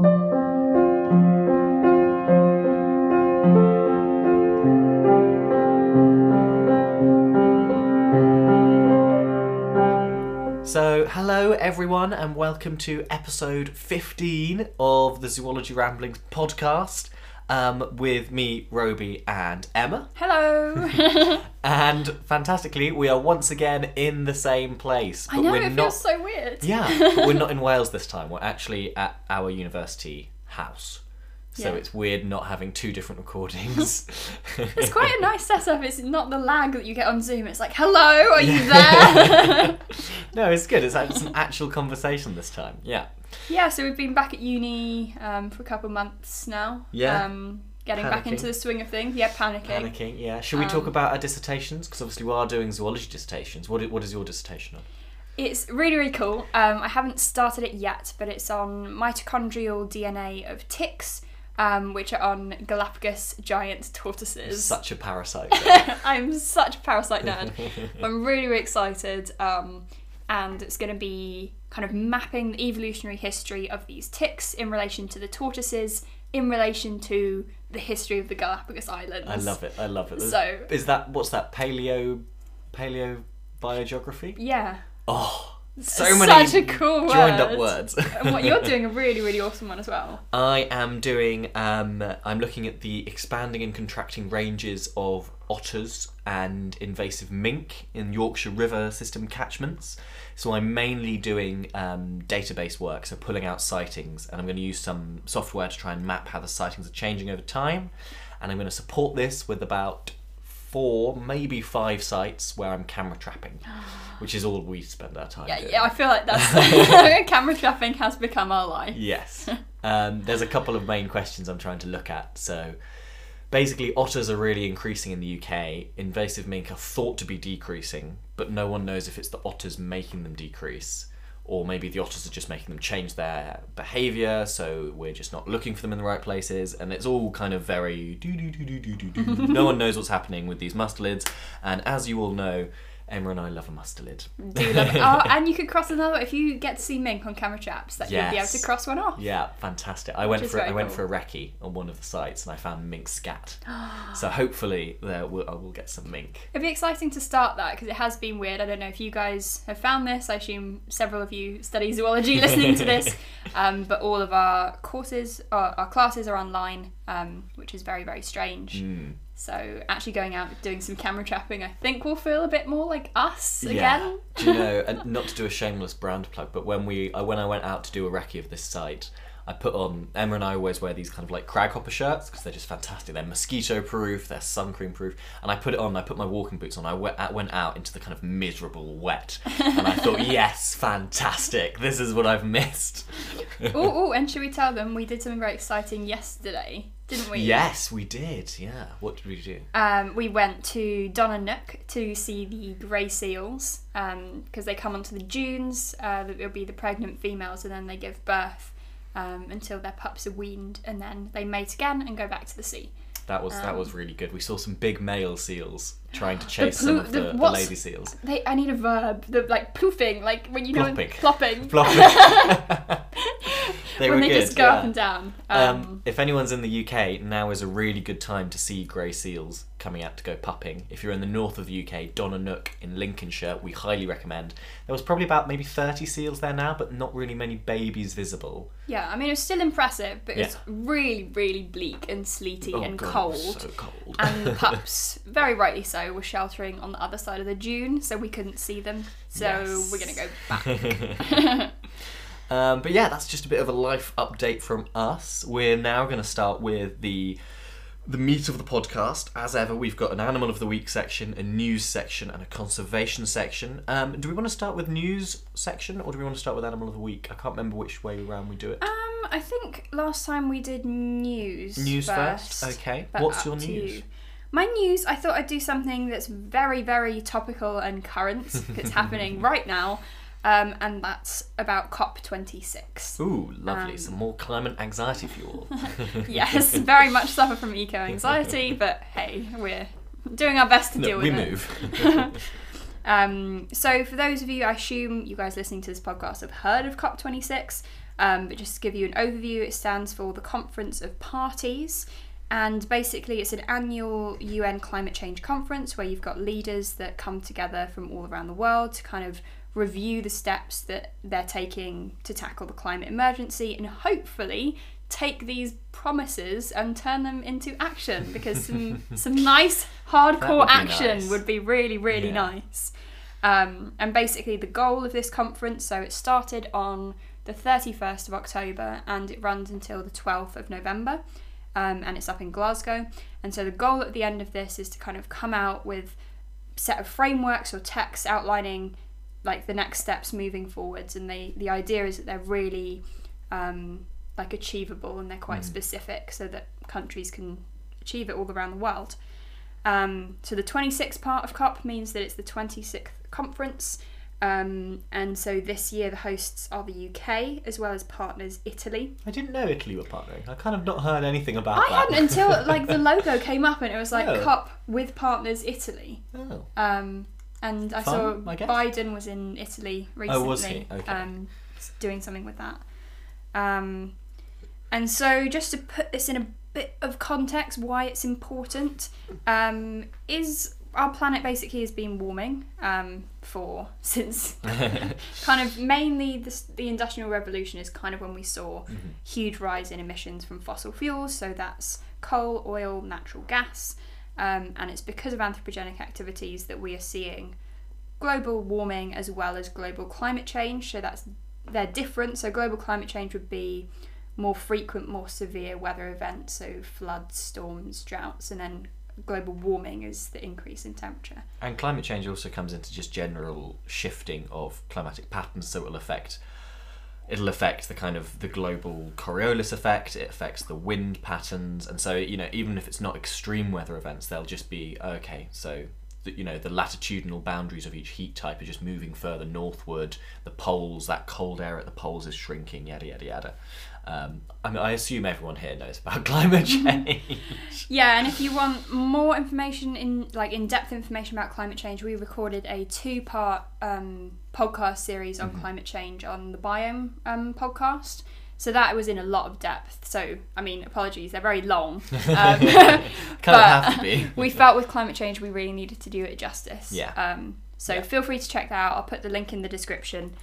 So, hello everyone, and welcome to episode 15 of the Zoology Ramblings podcast um, with me, Roby, and Emma. Hello. And fantastically, we are once again in the same place. I know we're it not. feels so weird. Yeah, but we're not in Wales this time. We're actually at our university house. So Yeah. it's weird not having two different recordings. It's quite a nice setup. It's not the lag that you get on Zoom. It's like, hello, are you there? no, it's good. It's, it's an actual conversation this time. Yeah. yeah. So we've been back at uni um, for a couple of months now. Yeah. Um, getting back into the swing of things. Yeah, panicking. Panicking, yeah. Should we talk Um, about our dissertations? Because obviously we are doing zoology dissertations. What, what is your dissertation on? It's really, really cool. Um, I haven't started it yet, but it's on mitochondrial DNA of ticks, um, which are on Galapagos giant tortoises. Such a parasite. I'm such a parasite nerd. I'm really, really excited. Um, and it's going to be kind of mapping the evolutionary history of these ticks in relation to the tortoises, in relation to the history of the Galapagos Islands. I love it. I love it. So- is that what's that paleo paleo biogeography? Yeah. Oh, so Such many a cool joined up words. And what you're doing a really, really awesome one as well. I am doing. Um, I'm looking at the expanding and contracting ranges of otters and invasive mink in Yorkshire River system catchments. So I'm mainly doing um, database work, so pulling out sightings, and I'm going to use some software to try and map how the sightings are changing over time. And I'm going to support this with about four, maybe five sites where I'm camera trapping, which is all we spend our time Yeah, doing. yeah, I feel like that's camera trapping has become our life. Yes. Um, there's a couple of main questions I'm trying to look at. So, basically, otters are really increasing in the UK. Invasive mink are thought to be decreasing, but no one knows if it's the otters making them decrease, or maybe the otters are just making them change their behaviour. So we're just not looking for them in the right places, and it's all kind of very do do do do do do do. No one knows what's happening with these mustelids, and as you all know, Emma and I love a mustelid. Do love it. Oh, and you could cross another if you get to see mink on camera traps. That you'd be able to cross one off. Yeah, fantastic. I went for I very went for a recce on one of the sites and I found mink scat. so hopefully there will, I will get some mink. It'd be exciting to start that because it has been weird. I don't know if you guys have found this. I assume several of you study zoology listening to this, um, but all of our courses, our, our classes are online, um, which is very very strange. Mm. So actually going out and doing some camera trapping, I think will feel a bit more like us Yeah. again. do you know? And not to do a shameless brand plug, but when we I, when I went out to do a recce of this site. I put on Emma and I always wear these kind of like Craghopper shirts because they're just fantastic. They're mosquito proof, they're sun cream proof, and I put it on. I put my walking boots on. I went, I uh, went out into the kind of miserable wet, and I thought, yes, fantastic. This is what I've missed. oh, oh, and should we tell them we did something very exciting yesterday, didn't we? Yes, we did. Yeah. What did we do? Um, we went to Donna Nook to see the grey seals because they come onto the dunes. Uh, it'll be the pregnant females, and then they give birth um, until their pups are weaned, and then they mate again and go back to the sea. That was that Um, was really good. We saw some big male seals trying to chase some of the- the, the lady seals. They, I need a verb. The like ploofing, like when you know Plopping. plopping. Flopping. they when they good. just go yeah. up and down. Um, Um, if anyone's in the UK, now is a really good time to see grey seals coming out to go pupping. If you're in the north of the UK, Donna Nook in Lincolnshire, we highly recommend. There was probably about maybe 30 seals there now, but not really many babies visible. yeah, I mean it was still impressive, but it's really, really bleak and sleety Oh and God, cold. so cold. and the pups, very rightly so, were sheltering on the other side of the dune, so we couldn't see them. So Yes. we're gonna go back. Um, but yeah, that's just a bit of a life update from us. We're now going to start with the the meat of the podcast. As ever, we've got an animal of the week section, a news section, and a conservation section. Um, do we want to start with news section, or do we want to start with animal of the week? I can't remember which way around we do it. Um, I think last time we did news. News first. first? Okay. What's your to news? you. My news, I thought I'd do something that's very, very topical and current. it's happening right now, um, and that's about COP26. Ooh, lovely. Um, Some more climate anxiety for you all. yes, very much suffer from eco anxiety, but hey, we're doing our best to deal Look, with we it. move. Um, so, for those of you, I assume you guys listening to this podcast have heard of COP26. Um, but just to give you an overview, it stands for the Conference of Parties. And basically, it's an annual UN climate change conference where you've got leaders that come together from all around the world to kind of review the steps that they're taking to tackle the climate emergency and hopefully take these promises and turn them into action because some some nice hardcore would action nice. would be really really Yeah. nice um, and basically the goal of this conference so it started on the 31st of october and it runs until the 12th of november um, and it's up in glasgow. And so the goal at the end of this is to kind of come out with set of frameworks or texts outlining like the next steps moving forwards. And they the idea is that they're really um, like achievable and they're quite specific so that countries can achieve it all around the world. Um, so the 26th part of COP means that it's the 26th conference um, and so this year the hosts are the UK as well as partners Italy I didn't know Italy were partnering. I kind of not heard anything about that. I that. hadn't until like the logo came up and it was like Oh. COP with partners Italy Oh. um, and I Fun, saw I guess. Biden was in Italy recently, Oh, was he? Okay. um, doing something with that. Um, and so, just to put this in a bit of context, why it's important um, is our planet basically has been warming um, for since kind of mainly the, the industrial revolution is kind of when we saw Mm-hmm. huge rise in emissions from fossil fuels. So that's coal oil natural gas. Um, and it's because of anthropogenic activities that we are seeing global warming as well as global climate change. So that's they're different so global climate change would be more frequent more severe weather events. So floods storms droughts and then global warming is the increase in temperature And climate change also comes into just general shifting of climatic patterns, so it'll affect it'll affect the kind of the global Coriolis effect. It affects the wind patterns, and so you know even if it's not extreme weather events, they'll just be okay. So the, you know the latitudinal boundaries of each heat type are just moving further northward. The poles, that cold air at the poles is shrinking. Yada yada yada. Um, I mean, I assume everyone here knows about climate change. Yeah, and if you want more information in like in-depth information about climate change, we recorded a two-part um, podcast series on climate change on the Biome um, podcast. So that was in a lot of depth. So I mean, apologies, they're very long. Um, kind of have to be. we felt with climate change we really needed to do it justice. Yeah. Um, so Yeah. feel free to check that out. I'll put the link in the description.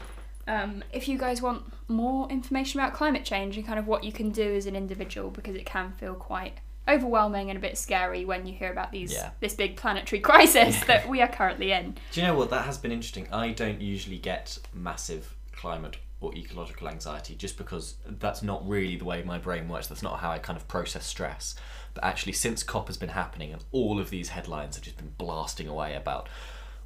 Um, if you guys want more information about climate change and kind of what you can do as an individual, because it can feel quite overwhelming and a bit scary when you hear about these Yeah. this big planetary crisis that we are currently in. Do you know what? That has been interesting. I don't usually get massive climate or ecological anxiety just because that's not really the way my brain works. That's not how I kind of process stress. But actually, since COP has been happening and all of these headlines have just been blasting away about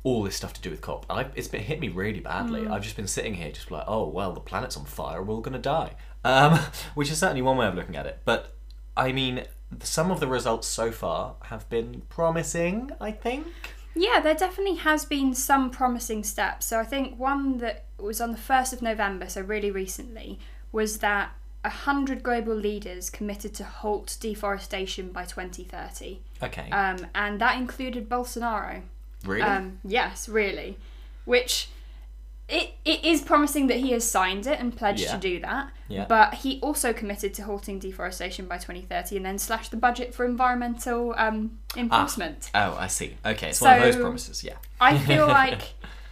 all this stuff to do with COP, I, it's been hit me really badly. I've just been sitting here just like, oh, well, the planet's on fire, we're all going to die. Um, which is certainly one way of looking at it. But I mean, some of the results so far have been promising, I think. Yeah, there definitely has been some promising steps. So I think one that was on the 1st of November, so really recently, was that 100 global leaders committed to halt deforestation by 2030. Okay. Um, and that included Bolsonaro. Really? Um, yes, really. Which it, it is promising that he has signed it and pledged Yeah. to do that. Yeah. But he also committed to halting deforestation by 2030 and then slashed the budget for environmental um, enforcement. Oh, I see. Okay, it's one of those promises, yeah. I feel like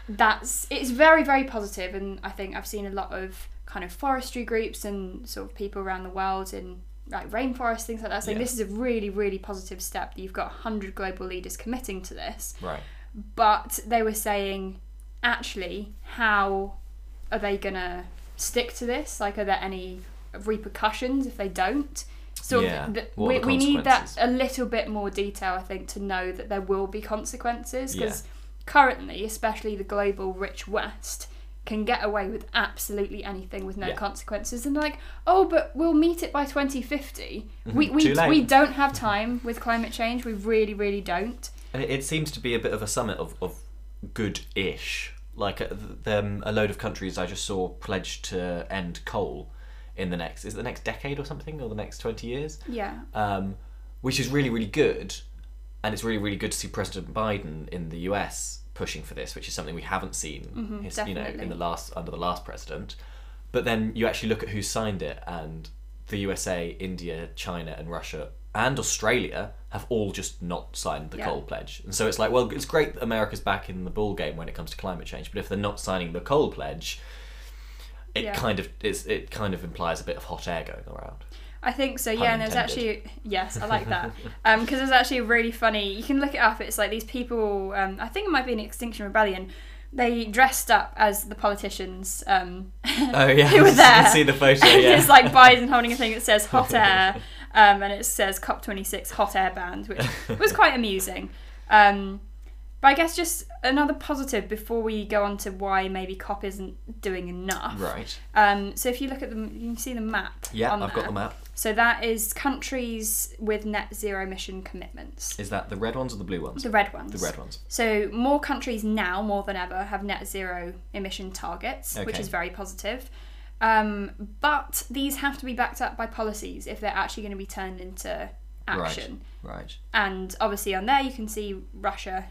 that's it's very very positive and I think I've seen a lot of kind of forestry groups and sort of people around the world in like rainforests things like that saying Yeah. this is a really really positive step that you've got 100 global leaders committing to this Right. But they were saying actually how are they gonna stick to this? Like are there any repercussions if they don't? So Yeah. th- What we, the we need that a little bit more detail i think to know that there will be consequences Yeah. because currently especially the global rich west can get away with absolutely anything with no Yeah. consequences. And like oh but we'll meet it by 2050 mm-hmm. we, we, we don't have time with climate change. We really really don't it, it seems to be a bit of a summit of, of good-ish. Like uh, th- them, a load of countries I just saw pledged to end coal in the next is it the next decade or something or the next twenty years, yeah um, which is really really good, and it's really really good to see President Biden in the U.S. pushing for this, which is something we haven't seen, Mhm, his, you know, in the last under the last president. But then you actually look at who signed it, and the USA, India, China, and Russia and Australia have all just not signed the Yeah. coal pledge. And so it's like, well, it's great that America's back in the ball game when it comes to climate change, but if they're not signing the coal pledge, it Yeah. kind of it's, it kind of implies a bit of hot air going around. I think so, yeah. And there's actually yes, I like that because there's actually a really funny. You can look it up. It's like these people. Um, I think it might be an Extinction Rebellion. They dressed up as the politicians. Um, Oh yeah, who were you there. can see the photo. Yeah, it's like Biden holding a thing that says hot air, um, and it says COP26 hot air band, which was quite amusing. Um, but I guess just another positive before we go on to why maybe COP isn't doing enough. right. Um, so if you look at the, you can see the map. Yeah, I've got the map. So that is countries with net zero emission commitments. Is that the red ones or the blue ones? The red ones. The red ones. So more countries now, more than ever, have net zero emission targets, which is very positive. Um, but these have to be backed up by policies if they're actually going to be turned into action. Right. And obviously, on there you can see Russia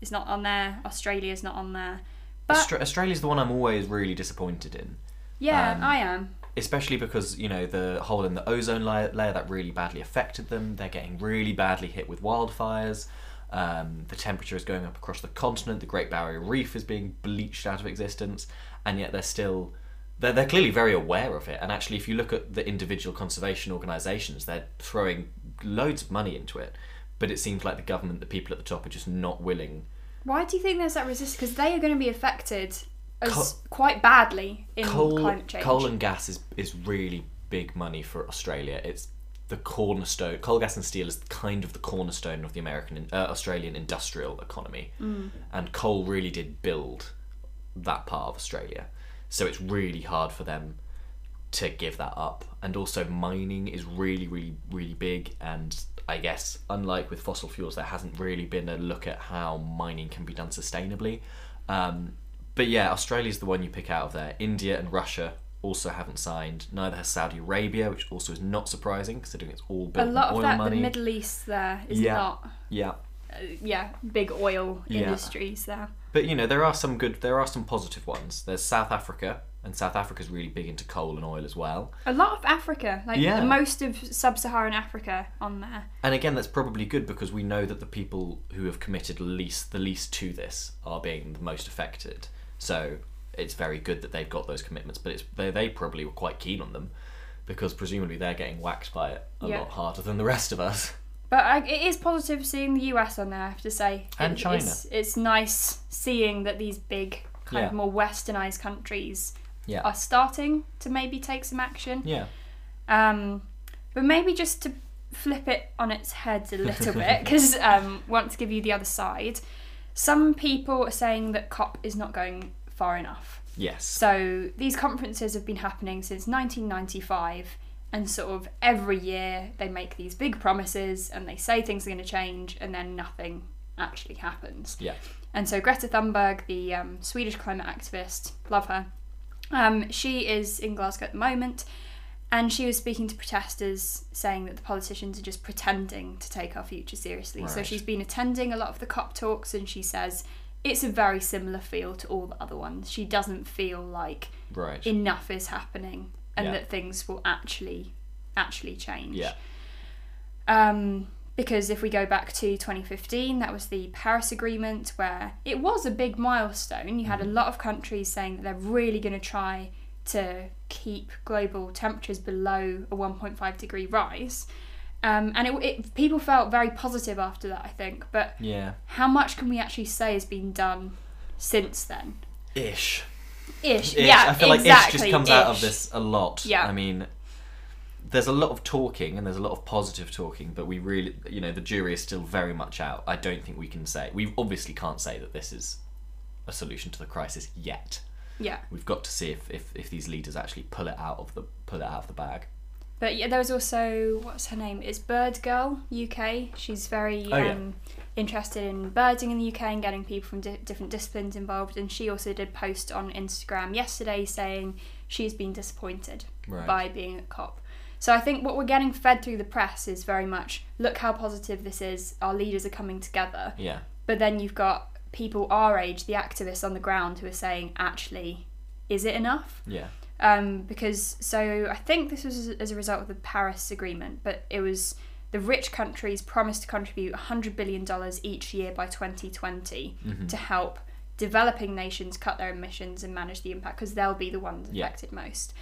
is not on there, Australia is not on there. But Austra- Australia's the one I'm always really disappointed in. yeah, um, I am. especially because you know the hole in the ozone layer, layer that really badly affected them. They're getting really badly hit with wildfires. Um, the temperature is going up across the continent. The Great Barrier Reef is being bleached out of existence, and yet they're still they're, they're clearly very aware of it. And actually, if you look at the individual conservation organisations, they're throwing loads of money into it. But it seems like the government, the people at the top, are just not willing. Why do you think there's that resistance? Because they are going to be affected as quite badly in coal, climate change. coal and gas is, is really big money for Australia. It's the cornerstone. Coal, gas, and steel is kind of the cornerstone of the American, uh, Australian industrial economy, Mm. and coal really did build that part of Australia. So it's really hard for them to give that up. And also, mining is really, really, really big. And I guess, unlike with fossil fuels, there hasn't really been a look at how mining can be done sustainably. Um, but yeah, Australia's the one you pick out of there. India and Russia also haven't signed. Neither has Saudi Arabia, which also is not surprising considering it's all built a lot on of that, money. the Middle East there is Yeah. not, Yeah. Uh, yeah, big oil Yeah. industries there. But you know, there are some good there are some positive ones. There's South Africa, and South Africa's really big into coal and oil as well. A lot of Africa, like Yeah. most of sub-Saharan Africa, on there. And again, that's probably good because we know that the people who have committed least the least to this are being the most affected. So it's very good that they've got those commitments, but it's they, they probably were quite keen on them because presumably they're getting whacked by it a Yeah. lot harder than the rest of us. But I, it is positive seeing the US on there. I have to say, And It- China. It's, it's nice seeing that these big, kind of more westernized countries Yeah. are starting to maybe take some action. Yeah. Um, but maybe just to flip it on its head a little bit, because um, want to give you the other side. Some people are saying that COP is not going far enough. Yes. So these conferences have been happening since 1995, and sort of every year they make these big promises and they say things are going to change, and then nothing actually happens. Yeah. And so Greta Thunberg, the um, Swedish climate activist, love her. Um, she is in Glasgow at the moment, and she was speaking to protesters, saying that the politicians are just pretending to take our future seriously. So she's been attending a lot of the COP talks, and she says it's a very similar feel to all the other ones. She doesn't feel like Right. enough is happening and Yeah. that things will actually actually change. Yeah. Um, because if we go back to 2015, that was the Paris Agreement, where it was a big milestone. You had Mm-hmm. a lot of countries saying that they're really going to try to keep global temperatures below a 1.5 degree rise. Um, and it, it, people felt very positive after that, I think. But Yeah. how much can we actually say has been done since then? Ish. Ish. Ish. Yeah, I feel like ish just comes out of this a lot. Yeah. I mean, there's a lot of talking and there's a lot of positive talking, but we really, you know, the jury is still very much out. I don't think we can say. We obviously can't say that this is a solution to the crisis yet. Yeah. We've got to see if, if, if these leaders actually pull it out of the pull it out of the bag. But yeah, there was also what's her name? Is Bird Girl UK. She's very Oh, yeah. um, interested in birding in the UK and getting people from di- different disciplines involved. And she also did post on Instagram yesterday saying she's been disappointed Right. by being at COP. So I think what we're getting fed through the press is very much look how positive this is. Our leaders are coming together. Yeah. But then you've got people our age, the activists on the ground, who are saying, actually, is it enough? Yeah. Um, because so I think this was as a result of the Paris Agreement, but it was the rich countries promised to contribute 100 billion dollars each year by 2020 Mm-hmm. to help developing nations cut their emissions and manage the impact because they'll be the ones Yeah. affected most.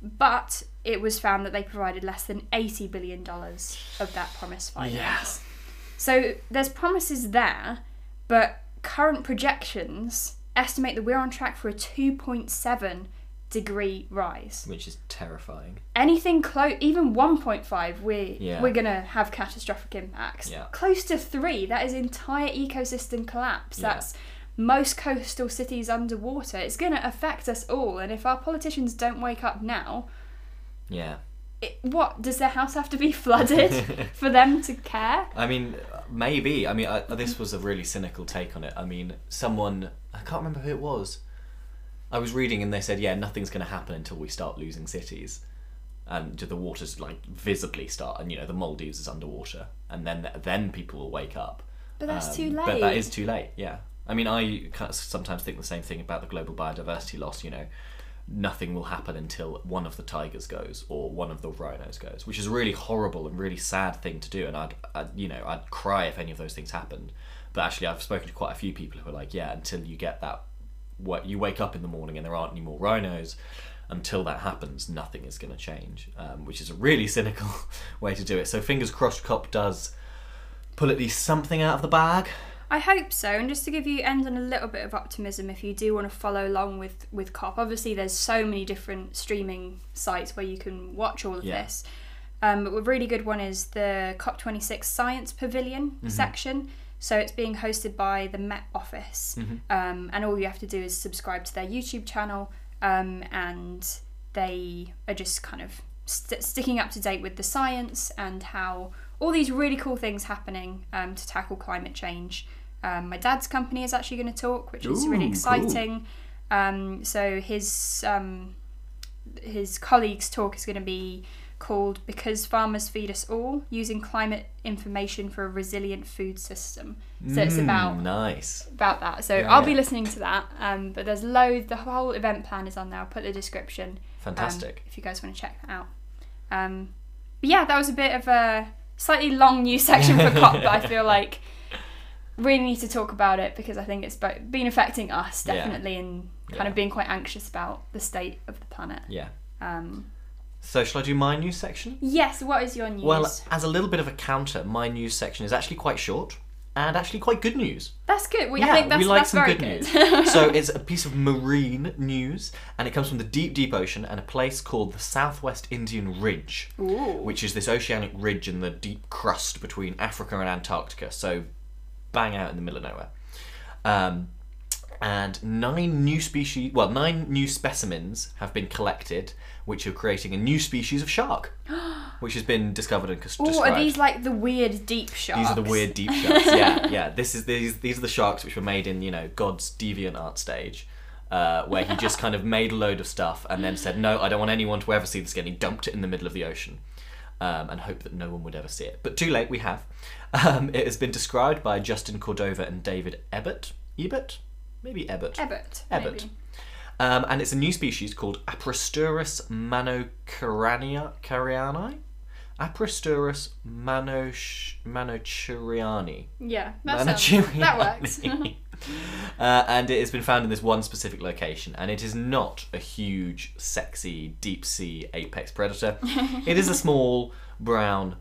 But it was found that they provided less than 80 billion dollars of that promised finance. So there's promises there, but current projections estimate that we're on track for a 2.7 degree rise. Which is terrifying. Anything close, even 1.5, we Yeah. we're gonna have catastrophic impacts. Yeah. Close to three, that is entire ecosystem collapse. Yeah. That's most coastal cities underwater. It's gonna affect us all, and if our politicians don't wake up now, Yeah. it, what does their house have to be flooded for them to care? I mean, maybe. I mean, I, this was a really cynical take on it. I mean, someone I can't remember who it was. I was reading and they said, yeah, nothing's going to happen until we start losing cities, and the waters like visibly start, and you know the Maldives is underwater, and then then people will wake up. But that's too Um, But that late. too late. Yeah. I mean, I sometimes think the same thing about the global biodiversity loss. You know, nothing will happen until one of the tigers goes or one of the rhinos goes, which is a really horrible and really sad thing to do. And I'd, I'd you know, I'd cry if any of those things happened. But actually, I've spoken to quite a few people who are like, yeah, until you get that, what you wake up in the morning and there aren't any more rhinos. Until that happens, nothing is going to change, um, which is a really cynical way to do it. So fingers crossed, COP does pull at least something out of the bag. I hope so. And just to give you end on a little bit of optimism, if you do want to follow along with with COP, obviously there's so many different streaming sites where you can watch all of Yeah. this. Um, but a really good one is the COP26 Science Pavilion Mm-hmm. section. So it's being hosted by the Met Office, Mm-hmm. um, and all you have to do is subscribe to their YouTube channel, um, and they are just kind of st- sticking up to date with the science and how all these really cool things happening um, to tackle climate change. Um, my dad's company is actually going to talk, which is Ooh, really cool. exciting. Um, so his um, his colleagues' talk is going to be called "Because Farmers Feed Us All: Using Climate Information for a Resilient Food System." So it's Mm, about nice. about that. So Yeah, I'll be listening to that. Um, but there's loads. The whole event plan is on there. I'll put the description. um, Fantastic. if you guys want to check that out. Um, but yeah, that was a bit of a slightly long news section for COP, but I feel like really need to talk about it because I think it's been affecting us Yeah. definitely and kind Yeah. of being quite anxious about the state of the planet. Yeah. Um, So shall I do my news section? yes, what is your news? Well, as a little bit of a counter, my news section is actually quite short and actually quite good news. that's good. We, yeah, I think that's, we like that's some very good, good. news. so it's a piece of marine news, and it comes from the deep, deep ocean and a place called the Southwest Indian Ridge, Ooh. which is this oceanic ridge in the deep crust between Africa and Antarctica. So bang out in the middle of nowhere. Um, and nine new species, well, nine new specimens have been collected, which are creating a new species of shark, which has been discovered and cus- described. are these like the weird deep sharks? These are the weird deep sharks. Yeah, yeah. This is these these are the sharks which were made in you know God's deviant art stage, uh, where he just kind of made a load of stuff and then said, "No, I don't want anyone to ever see this again." He dumped it in the middle of the ocean, um, and hoped that no one would ever see it. But too late, we have. Um, it has been described by Justin Cordova and David Ebert. Ebert, maybe Ebert. Ebert. Ebert. maybe. Um, and it's a new species called Apristurus manocheriani. Aprosturus manoch- manocheriani. Yeah, that, sounds, that works. Uh, and it has been found in this one specific location, and it is not a huge, sexy, deep sea apex predator. it is a small, brown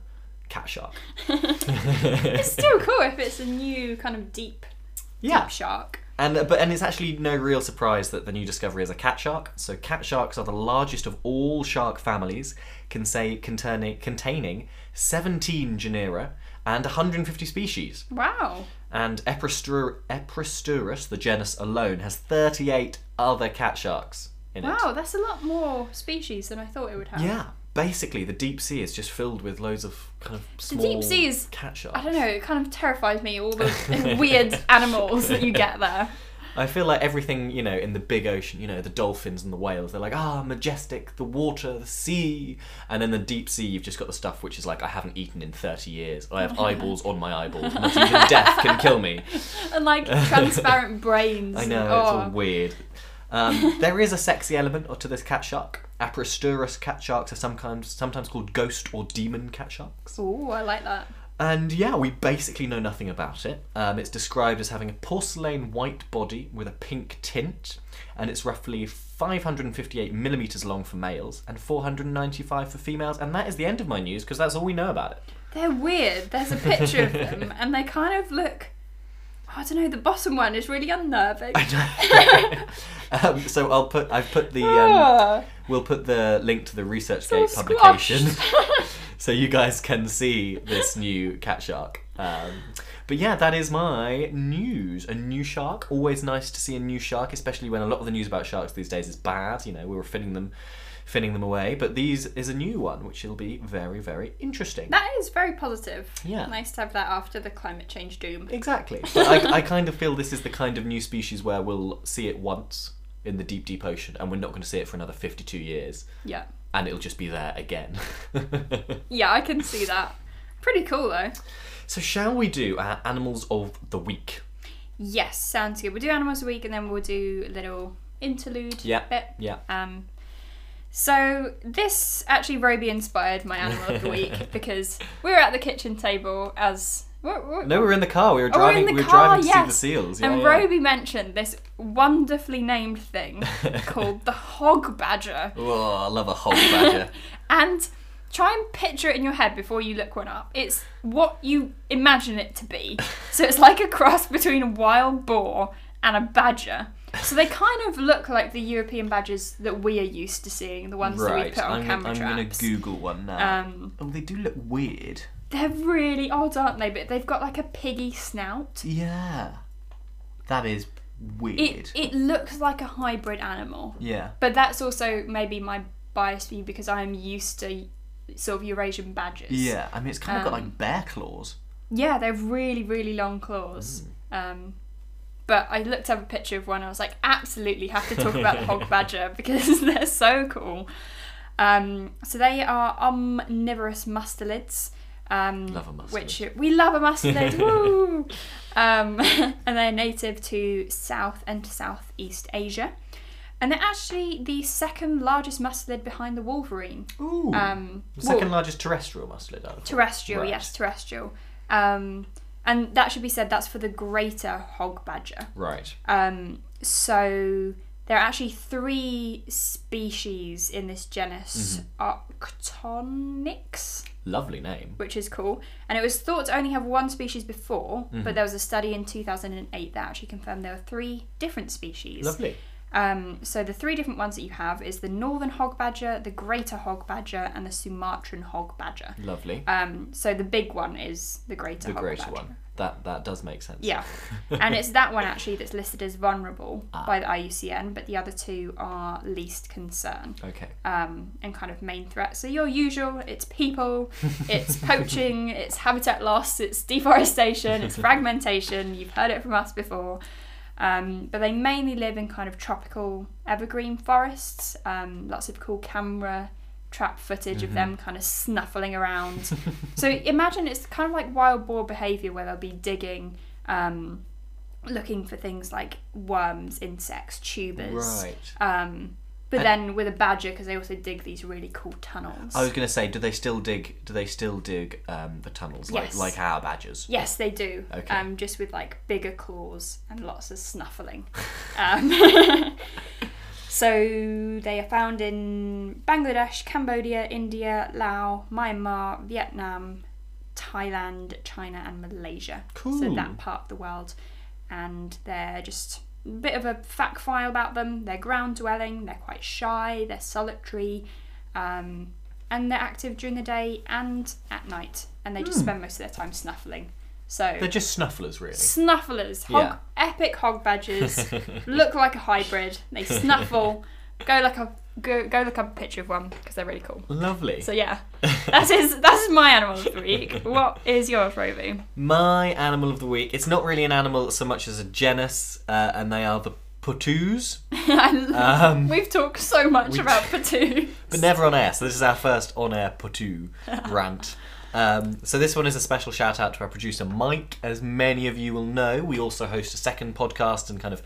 cat shark. it's still cool if it's a new kind of deep, Yeah, deep shark. And but and it's actually no real surprise that the new discovery is a cat shark. So cat sharks are the largest of all shark families, can say containing containing 17 genera and 150 species. Wow. And Eprostur- Apristurus, the genus alone, has 38 other cat sharks in it. Wow, that's a lot more species than I thought it would have. Yeah, basically the deep sea is just filled with loads of kind of small deep sea is- cat sharks. I don't know, it kind of terrifies me, all the weird animals that you get there. I feel like everything, you know, in the big ocean, you know, the dolphins and the whales, they're like, ah, majestic, the water, the sea. And then the deep sea, you've just got the stuff which is like, I haven't eaten in 30 years. I have eyeballs on my eyeballs. Not even death can kill me. And like transparent brains. I know, Oh. it's all weird. Um, there is a sexy element to this cat shark. Apristurus cat sharks are sometimes sometimes called ghost or demon cat sharks. Oh, I like that. And yeah, we basically know nothing about it. Um, it's described as having a porcelain white body with a pink tint, and it's roughly 558 millimeters long for males and 495 for females. And that is the end of my news because that's all we know about it. They're weird. There's a picture of them, and they kind of look. I don't know. The bottom one is really unnerving. I um, so I'll put I've put the um, Ah. we'll put the link to the ResearchGate squashed. publication so you guys can see this new cat shark. Um, but yeah, that is my news. A new shark. Always nice to see a new shark, especially when a lot of the news about sharks these days is bad. You know, we were finning them, finning them away. But these is a new one, which will be very, very interesting. That is very positive. Yeah. Nice to have that after the climate change doom. Exactly. But I, I kind of feel this is the kind of new species where we'll see it once in the deep, deep ocean, and we're not going to see it for another 52 years, Yeah. and it'll just be there again. Yeah, I can see that. Pretty cool though. so, shall we do our animals of the week? Yes, sounds good. We'll do animals a week and then we'll do a little interlude Yeah. bit. Yeah. Um, so this actually Roby inspired my animal of the week because we were at the kitchen table as what, what, No, we were in the car. We were Oh, driving. in we were car, driving to see the seals. Yeah, and yeah. Roby mentioned this wonderfully named thing called the hog badger. Oh, I love a hog badger. And try and picture it in your head before you look one up. It's what you imagine it to be. So it's like a cross between a wild boar and a badger. So they kind of look like the European badgers that we are used to seeing, the ones that we put on I'm, camera I'm gonna. Google one now. Um, oh, they do look weird. they're really odd, aren't they? But they've got like a piggy snout. Yeah. That is weird. It it looks like a hybrid animal. yeah. But that's also maybe my bias view because I'm used to sort of Eurasian badgers. Yeah. I mean, it's kind of got Um, like bear claws. Yeah, they have really, really long claws. Um, but I looked up a picture of one. I was like, absolutely have to talk about the hog badger because they're so cool. Um, so they are omnivorous mustelids. Um, Love a mustard. Which we love a mustelid, woo! Um, and they're native to South and Southeast Asia. And they're actually the second largest mustelid behind the wolverine. Ooh. Um, the well, second largest terrestrial mustelid. I. Terrestrial, Right. yes, terrestrial. Um, and that should be said, that's for the greater hog badger. Right. Um, so there are actually three species in this genus Arctonyx, Lovely name. which is cool. And it was thought to only have one species before, Mm-hmm. but there was a study in 2008 that actually confirmed there were three different species. Lovely. Um, so the three different ones that you have is the northern hog badger, the greater hog badger, and the Sumatran hog badger. Lovely. Um, so the big one is the greater the hog greater badger. one. That that does make sense. Yeah, and it's that one actually that's listed as vulnerable Ah. by the IUCN, but the other two are least concern Okay. um, and kind of main threat. So your usual, it's people, it's poaching, it's habitat loss, it's deforestation, it's fragmentation. You've heard it from us before. Um, but they mainly live in kind of tropical evergreen forests. Um, lots of cool camera trap footage of them kind of snuffling around. so imagine it's kind of like wild boar behaviour where they'll be digging, um, looking for things like worms, insects, tubers. Right. Um, but And- then with a badger, because they also dig these really cool tunnels. I was going to say, do they still dig? Do they still dig um, the tunnels like Yes. like our badgers? Yes, they do. Okay. Um, just with like bigger claws and lots of snuffling. um, so they are found in Bangladesh, Cambodia, India, Laos, Myanmar, Vietnam, Thailand, China, and Malaysia. Cool. So that part of the world, and they're just bit of a fact file about them. They're ground dwelling. They're quite shy. They're solitary. Um, and they're active during the day and at night, and they just spend most of their time snuffling. So They're just snufflers, really. snufflers, hog, Yeah. epic hog badgers, look like a hybrid. They snuffle. go like a go go look up a picture of one because they're really cool. Lovely. So yeah, that is that is my animal of the week. What is yours, Roby? My animal of the week. It's not really an animal so much as a genus, uh, and they are the love- um, We've talked so much about Potoo. but never on air. So this is our first on-air potoo rant. Um, so this one is a special shout out to our producer Mike. As many of you will know, we also host a second podcast and kind of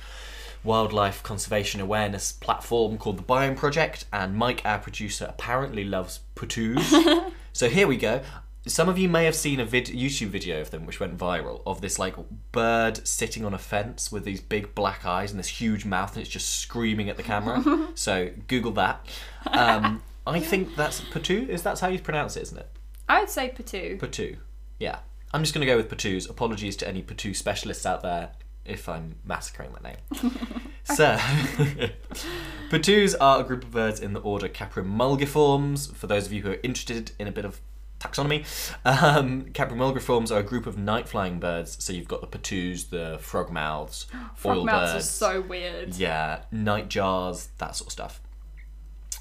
wildlife conservation awareness platform called the Biome Project, and Mike, our producer, apparently loves potoos. so here we go. Some of you may have seen a vid- YouTube video of them which went viral of this like bird sitting on a fence with these big black eyes and this huge mouth and it's just screaming at the camera. so Google that. Um, I think that's potoo. Is that how you pronounce it? Isn't it? I would say Potoo. Potoo. Yeah. I'm just going to go with potoos. Apologies to any potoo specialists out there if I'm massacring that name. so, potoos are a group of birds in the order Caprimulgiformes. For those of you who are interested in a bit of taxonomy, um, Caprimulgiformes are a group of night-flying birds. So you've got the potoos, the frogmouths, Frog oil mouths are so weird. yeah, night jars, that sort of stuff.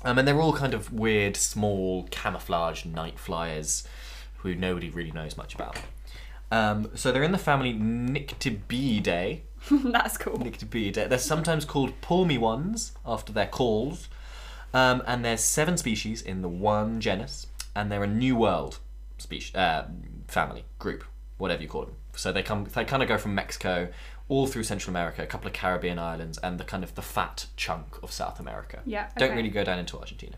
Um, and they're all kind of weird, small, camouflage night flyers who nobody really knows much about. Um, so they're in the family Nyctibiidae. That's cool. Nyctibiidae. They're sometimes called poor-me-ones after their calls. Um, and there's seven species in the one genus, and they're a New World species, uh, family, group, whatever you call them. So they come, they kind of go from Mexico all through Central America, a couple of Caribbean islands, and the kind of the fat chunk of South America. Yeah, Don't really go down into Argentina.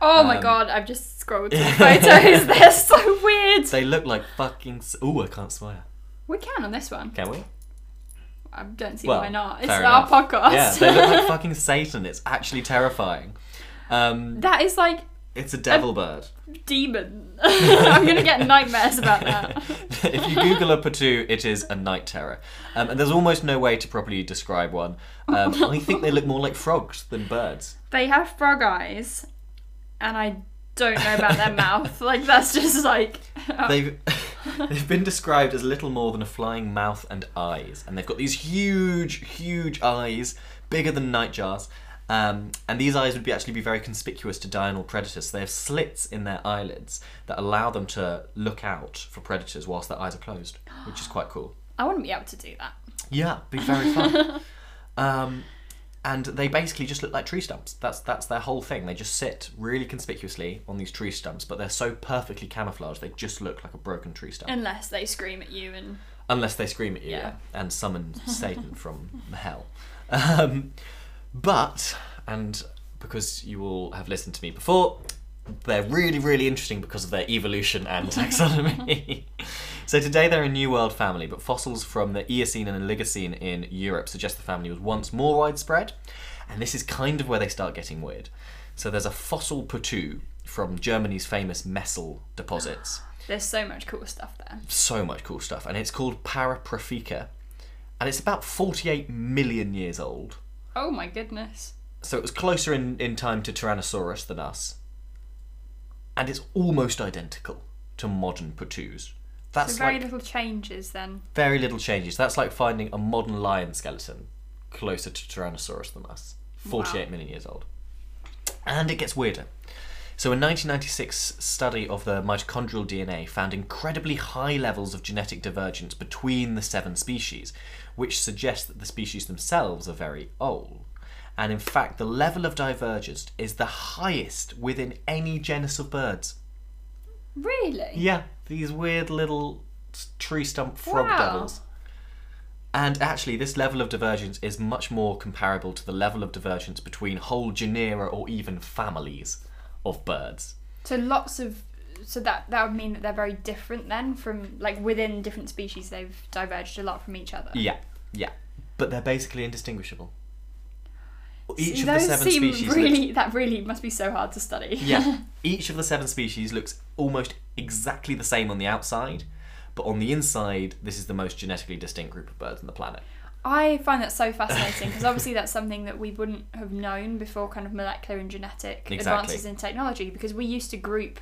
Oh my Um, god, I've just scrolled through the photos. They're so weird. They look like fucking. s- Ooh, I can't swear. We can on this one. Can we? I don't see Well, why not. It's fair our enough. podcast. Yeah, they look like fucking Satan. It's actually terrifying. Um, that is like it's a devil bird. demon. I'm gonna get nightmares about that. if you Google a potoo, it is a night terror. Um, and there's almost no way to properly describe one. Um, I think they look more like frogs than birds. They have frog eyes, and I don't know about their mouth. Like that's just like They've they've been described as little more than a flying mouth and eyes, and they've got these huge, huge eyes, bigger than nightjars. Um, and these eyes would be actually be very conspicuous to diurnal predators. So they have slits in their eyelids that allow them to look out for predators whilst their eyes are closed, which is quite cool. I wouldn't be able to do that. Yeah, be very fun. um, and they basically just look like tree stumps. That's that's their whole thing. They just sit really conspicuously on these tree stumps, but they're so perfectly camouflaged they just look like a broken tree stump. Unless they scream at you and Unless they scream at you Yeah. and summon Satan from hell. Um, but, and because you all have listened to me before, they're really, really interesting because of their evolution and taxonomy. so today they're a New World family, but fossils from the Eocene and Oligocene in Europe suggest the family was once more widespread, and this is kind of where they start getting weird. So there's a fossil potoo from Germany's famous Messel deposits there's so much cool stuff there. so much cool stuff, and it's called Paraprefica, and it's about 48 million years old. Oh my goodness. So it was closer in, in time to Tyrannosaurus than us, and it's almost identical to modern potoos. That's So very like little changes then. very little changes. That's like finding a modern lion skeleton closer to Tyrannosaurus than us. 48 Wow. million years old. And it gets weirder. So, a 1996 study of the mitochondrial DNA found incredibly high levels of genetic divergence between the seven species, which suggests that the species themselves are very old. And in fact, the level of divergence is the highest within any genus of birds. Really? Yeah, these weird little tree stump frog Wow. devils. And actually, this level of divergence is much more comparable to the level of divergence between whole genera or even families of birds. So lots of so that that would mean that they're very different then from like within different species they've diverged a lot from each other. Yeah, yeah. But they're basically indistinguishable. Each See, of the seven seem species. looks- really that really must be so hard to study. yeah, each of the seven species looks almost exactly the same on the outside, but on the inside, this is the most genetically distinct group of birds on the planet. I find that so fascinating because obviously that's something that we wouldn't have known before kind of molecular and genetic Exactly. advances in technology because we used to group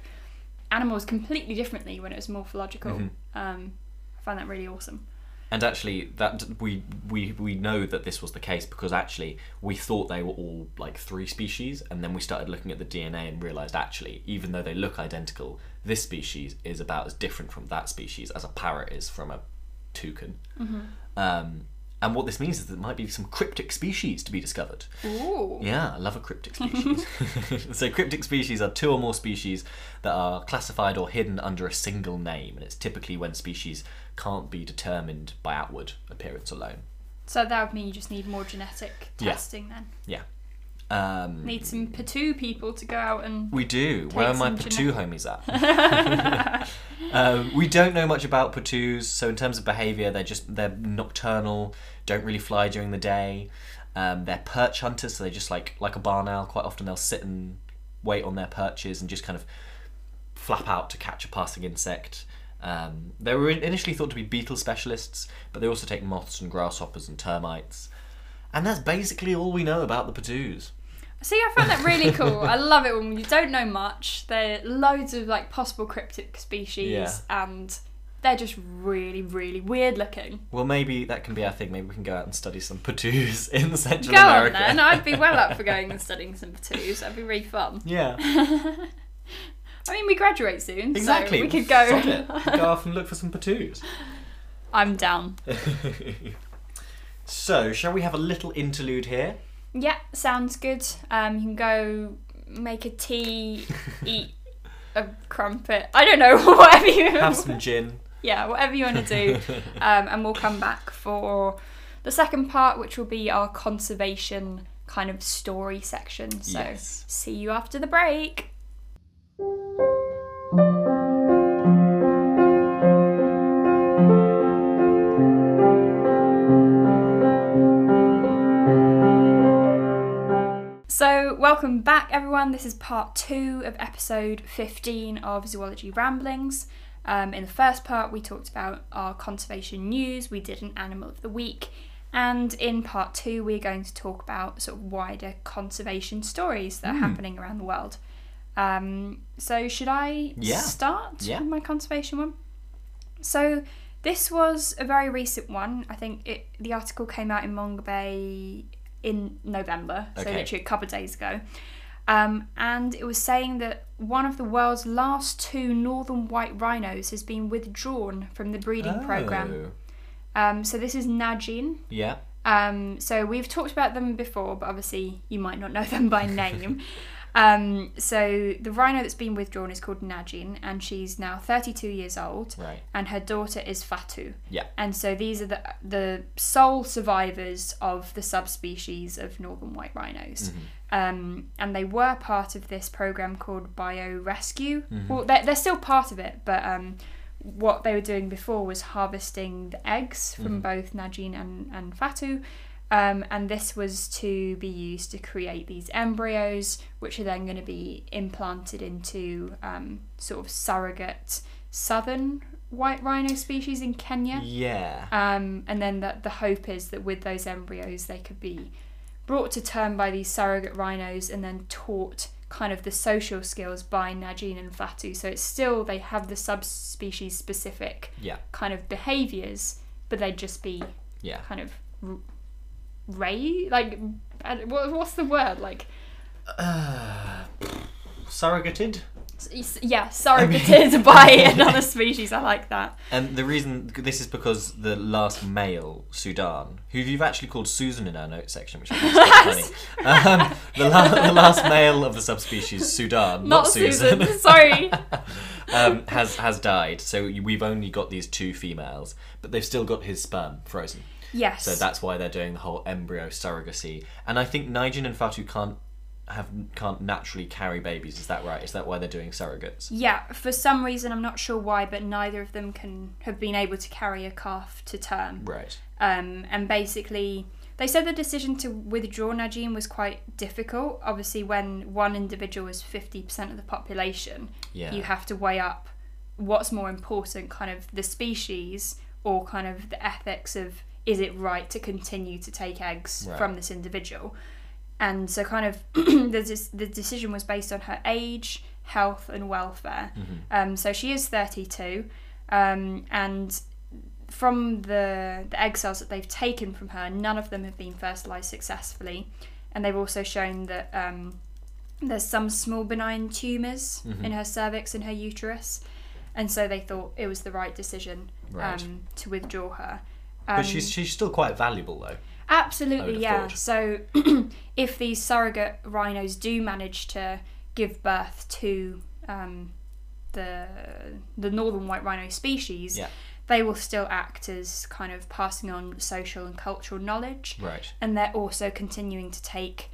animals completely differently when it was morphological. Mm-hmm. Um, I find that really awesome. And actually, that we we we know that this was the case because actually we thought they were all like three species, and then we started looking at the DNA and realized actually, even though they look identical, this species is about as different from that species as a parrot is from a toucan. Um, and what this means is that there might be some cryptic species to be discovered. Ooh. Yeah, I love a cryptic species. so, cryptic species are two or more species that are classified or hidden under a single name, and it's typically when species can't be determined by outward appearance alone. So that would mean you just need more genetic Yeah. testing then. Yeah. Um, Need some Potoo people to go out and. We do. Where are my Potoo homies at? um, we don't know much about Potoos. So in terms of behaviour, they're just they're nocturnal. Don't really fly during the day. Um, they're perch hunters, so they just like like a barn owl. Quite often they'll sit and wait on their perches and just kind of flap out to catch a passing insect. Um, they were initially thought to be beetle specialists, but they also take moths and grasshoppers and termites. And that's basically all we know about the Potoos. See, I found that really cool. I love it when you don't know much. There are loads of like possible cryptic species, Yeah. and they're just really, really weird looking. Well, maybe that can be our thing. Maybe we can go out and study some potoos in Central Go America. on then. I'd be well up for going and studying some Potoos. That'd be really fun. Yeah, I mean, we graduate soon, exactly. so we could go. Go off and look for some potoos. I'm down. so, shall we have a little interlude here? Yeah, sounds good. Um, you can go make a tea, eat a crumpet. I don't know, whatever you Have some gin. yeah, whatever you want to do. um, and we'll come back for the second part, which will be our conservation kind of story section. So Yes. see you after the break. So, welcome back, everyone. This is part two of episode 15 of Zoology Ramblings. Um, in the first part, we talked about our conservation news, we did an animal of the week, and in part two, we're going to talk about sort of wider conservation stories that are happening around the world. Um, so, should I Yeah. start Yeah. with my conservation one? So, this was a very recent one. I think it, the article came out in Mongabay in November, so literally a couple of days ago. Um, and it was saying that one of the world's last two northern white rhinos has been withdrawn from the breeding program. Oh. Um, so this is Najin. Yeah. Um, so we've talked about them before, but obviously you might not know them by name. um, so the rhino that's been withdrawn is called Najin, and she's now 32 years old, Right. and her daughter is Fatu. Yeah. And so these are the the sole survivors of the subspecies of northern white rhinos. Um, and they were part of this program called Bio Rescue. Well, they're, they're still part of it, but um, what they were doing before was harvesting the eggs from both Najin and, and Fatu. Um, and this was to be used to create these embryos, which are then going to be implanted into um, sort of surrogate southern white rhino species in Kenya. Yeah. Um, and then the, the hope is that with those embryos, they could be brought to term by these surrogate rhinos and then taught kind of the social skills by Najin and Fatu. So it's still, they have the subspecies specific Yeah. kind of behaviours, but they'd just be Yeah. kind of r- ray like what, what's the word like Uh, surrogated. Yeah surrogated by another species i like that And the reason this is because the last male Sudan, who you've actually called Susan in our notes section, which is funny. Um, the, la- the last male of the subspecies Sudan, not, not, susan, sorry um, has has died. So we've only got these two females, but they've still got his sperm frozen. yes So that's why they're doing the whole embryo surrogacy. And I think Najin and Fatu can't have can't naturally carry babies. Is that right? Is that why they're doing surrogates? yeah for some reason i'm not sure why but neither of them can have been able to carry a calf to term Right. um, and basically they said the decision to withdraw Najin was quite difficult. Obviously, when one individual is 50% of the population, Yeah. you have to weigh up what's more important, kind of the species or kind of the ethics of is it right to continue to take eggs Right. from this individual? And so, kind of, the, the decision was based on her age, health, and welfare. Um, so, she is 32, um, and from the, the egg cells that they've taken from her, none of them have been fertilized successfully. And they've also shown that um, there's some small benign tumors in her cervix and her uterus. And so they thought it was the right decision Right. um, to withdraw her. But Um, she's she's still quite valuable though. Absolutely, yeah. thought. So if these surrogate rhinos do manage to give birth to um, the the northern white rhino species, Yeah. they will still act as kind of passing on social and cultural knowledge. Right. And they're also continuing to take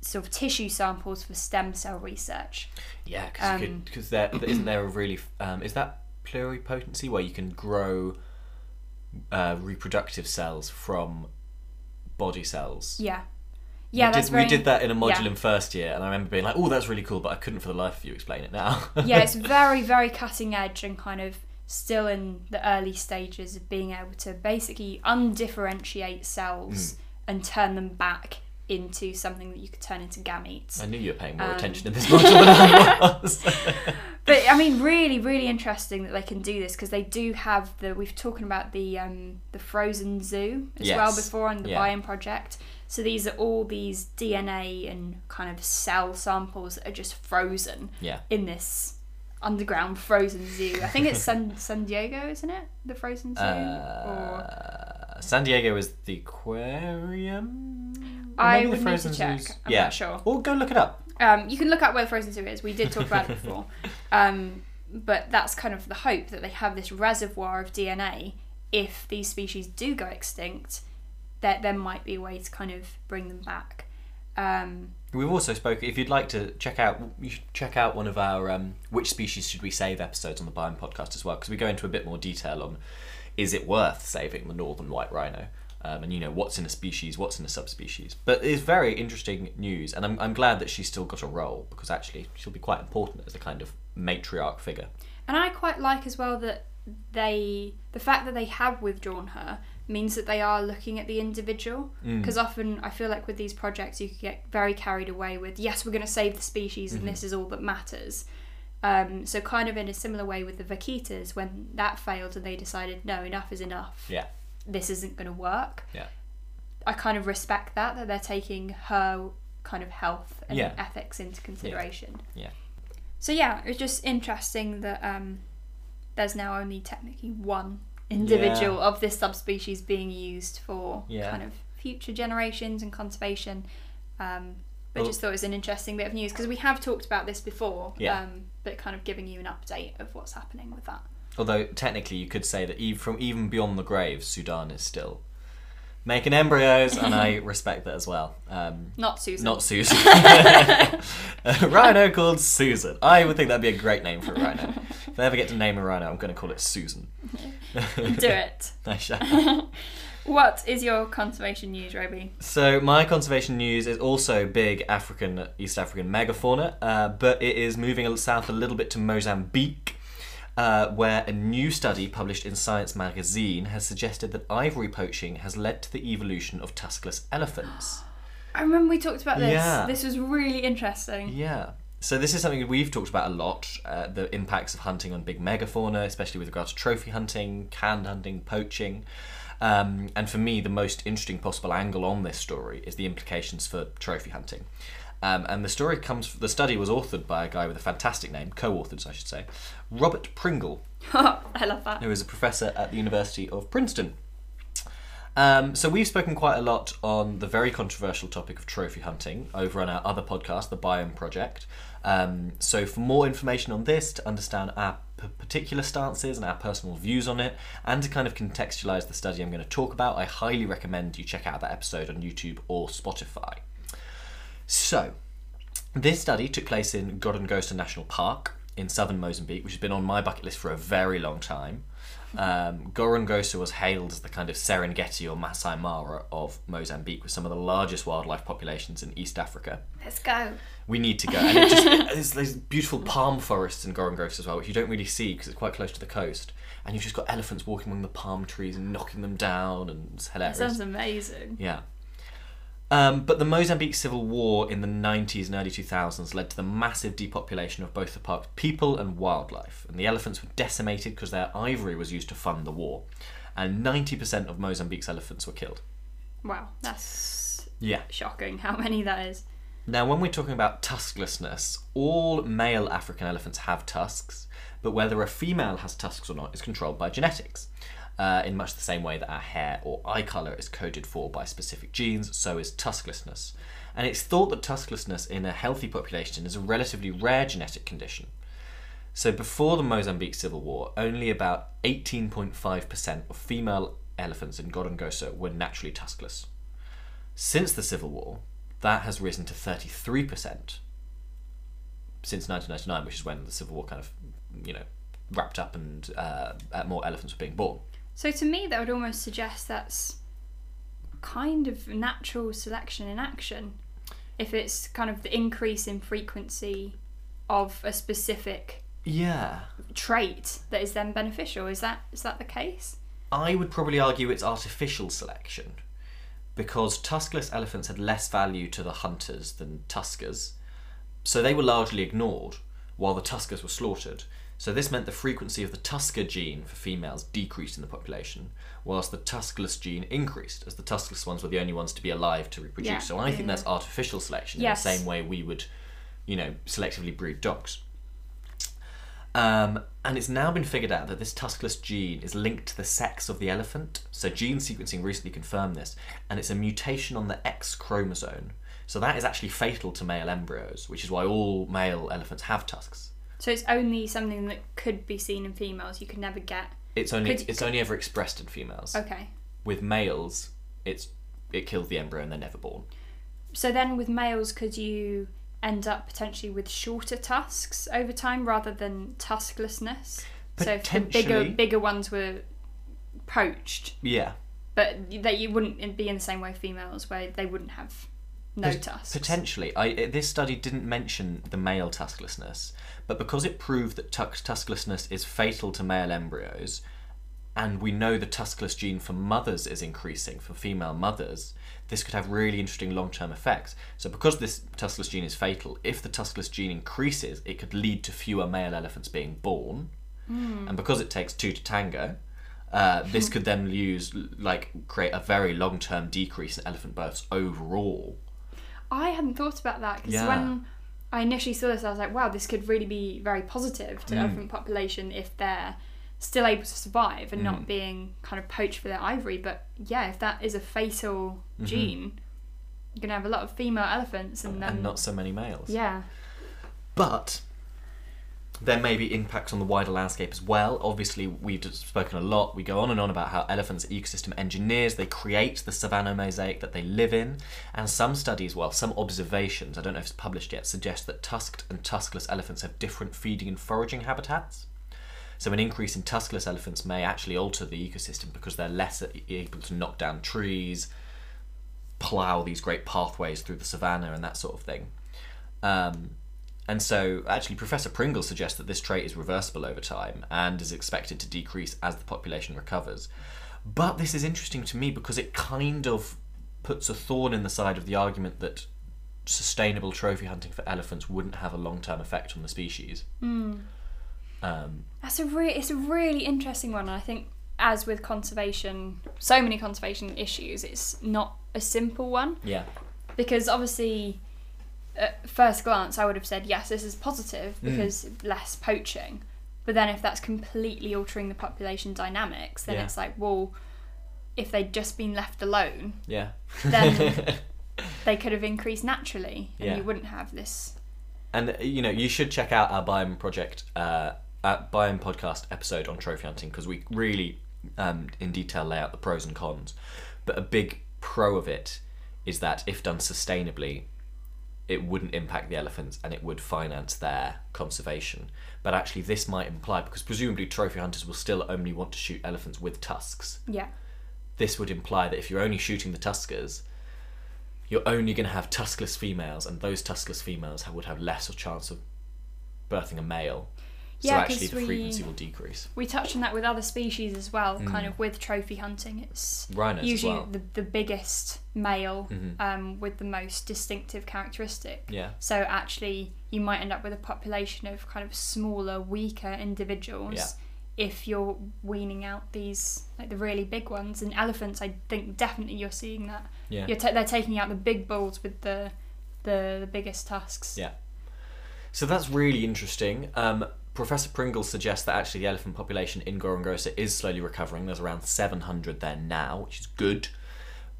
sort of tissue samples for stem cell research. Yeah, because Um, because there isn't there a really um, is that pluripotency where you can grow uh, reproductive cells from body cells. Yeah. Yeah, we that's did, very we did that in a module yeah. in first year, and I remember being like, "Oh, that's really cool," but I couldn't for the life of you explain it now. yeah, it's very, very cutting edge and kind of still in the early stages of being able to basically undifferentiate cells Mm. and turn them back into something that you could turn into gametes. I knew you were paying more Um, attention in this module than I was. But I mean, really, really interesting that they can do this because they do have the. We've talking about the um, the frozen zoo as well before on the Yeah. Biome project. So these are all these DNA and kind of cell samples that are just frozen yeah, in this underground frozen zoo. I think it's San San Diego, isn't it? The frozen zoo. or uh, San Diego is the aquarium. Or I maybe would need to check. Zoo's- I'm yeah. not sure. Or go look it up. Um, you can look up where the frozen zoo is. We did talk about it before. Um, but that's kind of the hope that they have this reservoir of DNA. If these species do go extinct, that there might be a way to kind of bring them back. Um, We've also spoken. If you'd like to check out, you should check out one of our um, which species should we save episodes on the Biome podcast as well, because we go into a bit more detail on is it worth saving the northern white rhino, um, and you know what's in a species, what's in a subspecies. But it's very interesting news, and I'm I'm glad that she's still got a role because actually she'll be quite important as a kind of matriarch figure. and I quite like as well that they, the fact that they have withdrawn her means that they are looking at the individual. Mm. Because often I feel like with these projects, you could get very carried away with, yes, we're going to save the species Mm-hmm. and this is all that matters. Um, so, kind of in a similar way with the vaquitas, when that failed and they decided, no, enough is enough, Yeah, this isn't going to work. Yeah. I kind of respect that, that they're taking her kind of health and Yeah. ethics into consideration. Yeah. So, yeah, it's just interesting that um, there's now only technically one individual of this subspecies being used for Yeah. kind of future generations and conservation. Um, but Well- just thought it was an interesting bit of news because we have talked about this before, Yeah. um, but kind of giving you an update of what's happening with that. Although technically you could say that even from even beyond the grave, Sudan is still making embryos, and I respect that as well. Um, Not Susan. Not Susan. a rhino called Susan. I would think that'd be a great name for a rhino. If I ever get to name a rhino, I'm going to call it Susan. Do it. I shall. What is your conservation news, Roby? So my conservation news is also big African, East African megafauna, uh, but it is moving south a little bit to Mozambique. Uh, where a new study published in Science magazine has suggested that ivory poaching has led to the evolution of tuskless elephants. I remember we talked about this. Yeah. This was really interesting. Yeah. So this is something we've talked about a lot: uh, the impacts of hunting on big megafauna, especially with regard to trophy hunting, canned hunting, poaching. Um, and for me, the most interesting possible angle on this story is the implications for trophy hunting. Um, and the story comes. The study was authored by a guy with a fantastic name, co-authored, I should say, Robert Pringle, I love that. who is a professor at the University of Princeton. Um, so we've spoken quite a lot on the very controversial topic of trophy hunting over on our other podcast, the Biome Project. Um, so for more information on this, to understand our p- particular stances and our personal views on it, and to kind of contextualize the study I'm going to talk about, I highly recommend you check out that episode on YouTube or Spotify. So, this study took place in Gorongosa National Park in southern Mozambique, which has been on my bucket list for a very long time. Um, Gorongosa was hailed as the kind of Serengeti or Masai Mara of Mozambique, with some of the largest wildlife populations in East Africa. Let's go. We need to go. And it just, there's these beautiful palm forests in Gorongosa as well, which you don't really see because it's quite close to the coast. And you've just got elephants walking among the palm trees and knocking them down, and it's That hilarious. sounds amazing. Yeah. Um, but the Mozambique civil war in the 90s and early 2000s led to the massive depopulation of both the park's people and wildlife. And the elephants were decimated because their ivory was used to fund the war. And 90% of Mozambique's elephants were killed. Wow, that's Yeah. shocking how many that is. Now, when we're talking about tusklessness, all male African elephants have tusks, but whether a female has tusks or not is controlled by genetics. Uh, in much the same way that our hair or eye colour is coded for by specific genes, so is tusklessness. And it's thought that tusklessness in a healthy population is a relatively rare genetic condition. So before the Mozambique Civil War, only about 18.5% of female elephants in Gorongosa were naturally tuskless. Since the Civil War, that has risen to 33% since 1999, which is when the Civil War kind of, you know, wrapped up and uh, more elephants were being born. So to me, that would almost suggest that's kind of natural selection in action. If it's kind of the increase in frequency of a specific Yeah. trait that is then beneficial, is that is that the case? I would probably argue it's artificial selection because tuskless elephants had less value to the hunters than tuskers, so they were largely ignored while the tuskers were slaughtered. So this meant the frequency of the tusker gene for females decreased in the population, whilst the tuskless gene increased, as the tuskless ones were the only ones to be alive to reproduce. Yeah, So I think that's artificial selection Yes. in the same way we would, you know, selectively breed dogs. Um, and it's now been figured out that this tuskless gene is linked to the sex of the elephant. So gene sequencing recently confirmed this, and it's a mutation on the X chromosome. So that is actually fatal to male embryos, which is why all male elephants have tusks. So it's only something that could be seen in females. You could never get. It's only Could- it's only ever expressed in females. Okay. With males, it's it kills the embryo and they're never born. So then, with males, could you end up potentially with shorter tusks over time rather than tusklessness? So if the bigger bigger ones were poached, Yeah. but that you wouldn't be in the same way females where they wouldn't have no tusks. Potentially, I this study didn't mention the male tusklessness, but because it proved that tus- tusklessness is fatal to male embryos, and we know the tuskless gene for mothers is increasing for female mothers, this could have really interesting long-term effects. So, because this tuskless gene is fatal, if the tuskless gene increases, it could lead to fewer male elephants being born, and because it takes two to tango. Uh, this could then use like create a very long-term decrease in elephant births overall. I hadn't thought about that because Yeah. when I initially saw this, I was like, wow, this could really be very positive to the Mm. elephant population if they're still able to survive and Mm. not being kind of poached for their ivory. But yeah, if that is a fatal gene, you're going to have a lot of female elephants and then. Mm-hmm. and not so many males. yeah. But there may be impacts on the wider landscape as well. Obviously, we've spoken a lot. We go on and on about how elephants are ecosystem engineers. They create the savanna mosaic that they live in. And some studies, well, some observations, I don't know if it's published yet, suggest that tusked and tuskless elephants have different feeding and foraging habitats. So an increase in tuskless elephants may actually alter the ecosystem because they're less able to knock down trees, plough these great pathways through the savannah and that sort of thing. Um, and so, actually, Professor Pringle suggests that this trait is reversible over time and is expected to decrease as the population recovers. But this is interesting to me because it kind of puts a thorn in the side of the argument that sustainable trophy hunting for elephants wouldn't have a long term effect on the species. Um, That's a re- it's a really interesting one. and I think, as with conservation, so many conservation issues, it's not a simple one. yeah. because obviously at first glance I would have said yes this is positive Mm. because less poaching but then if that's completely altering the population dynamics then Yeah. it's like well if they'd just been left alone Yeah. Then- they could have increased naturally and Yeah. you wouldn't have this And uh, you know, you should check out our Biome project, uh, our Biome podcast episode on trophy hunting because we really, um, in detail, lay out the pros and cons. But a big pro of it is that if done sustainably, it wouldn't impact the elephants and it would finance their conservation. But actually, this might imply because presumably trophy hunters will still only want to shoot elephants with tusks. yeah This would imply that if you're only shooting the tuskers, you're only going to have tuskless females, and those tuskless females would have less of chance of birthing a male. So Yeah, actually, the we- frequency will decrease. we touched on that with other species as well kind of with trophy hunting it's Rhinos usually well. the, the biggest male Mhm. um, with the most distinctive characteristic Yeah, So actually, you might end up with a population of kind of smaller, weaker individuals Yeah. if you're weaning out these like the really big ones. And elephants, I think definitely you're seeing that. yeah, You're ta- they're taking out the big bulls with the the, the biggest tusks. Yeah. So that's really interesting. Um, Professor Pringle suggests that actually the elephant population in Gorongosa is slowly recovering. There's around 700 there now, which is good.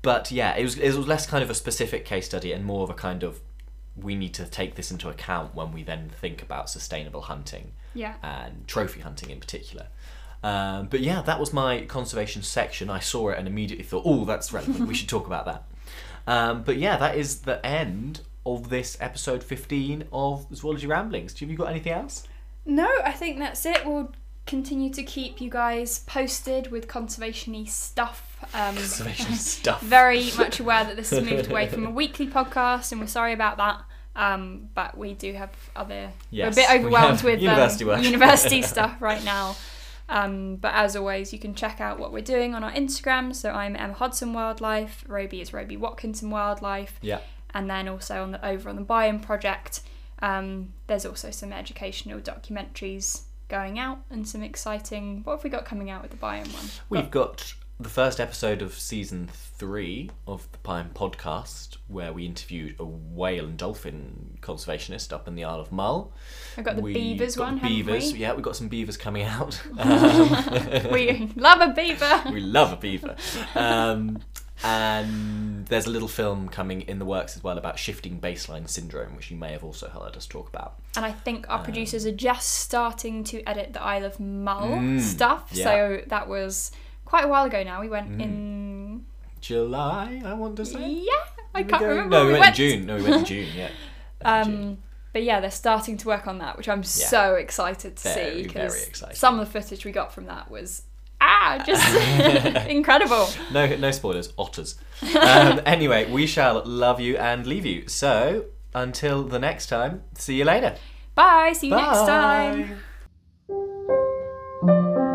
But yeah, it was it was less kind of a specific case study and more of a kind of we need to take this into account when we then think about sustainable hunting. Yeah. and trophy hunting in particular. Um, but yeah, that was my conservation section. I saw it and immediately thought, oh, that's relevant. we should talk about that. Um, but yeah, that is the end of this episode 15 of Zoology Ramblings. Have you got anything else? No, I think that's it. We'll continue to keep you guys posted with conservation-y stuff. Um, Conservation stuff. very much aware that this has moved away from a weekly podcast, and we're sorry about that. Um, but we do have other. Yes, we're a bit overwhelmed with university um, university stuff right now. Um, but as always, you can check out what we're doing on our Instagram. So I'm Emma Hodson Wildlife. Roby is Roby Watkinson Wildlife. Yeah. And then also on the over on the Biome project, um, there's also some educational documentaries going out and some exciting. What have we got coming out with the Biome one? We've got the first episode of season three of the Pine podcast, where we interviewed a whale and dolphin conservationist up in the Isle of Mull. I've got the We beavers got one. the beavers, we? yeah, we've got some beavers coming out. Um, we love a beaver. we love a beaver. Um, and there's a little film coming in the works as well about shifting baseline syndrome, which you may have also heard us talk about. And I think our producers are just starting to edit the Isle of Mull Mm, stuff. yeah. So that was quite a while ago now. We went in. July, I want to say. Yeah, I can't go- remember. No, we, when went, in June. No, we went in June. Yeah. Went in June. Um, but yeah, they're starting to work on that, which I'm so excited to Very, see very because some of the footage we got from that was ah, just incredible. No, no spoilers. Otters. Um, anyway, we shall love you and leave you. So until the next time, see you later. Bye. See you Bye. next time.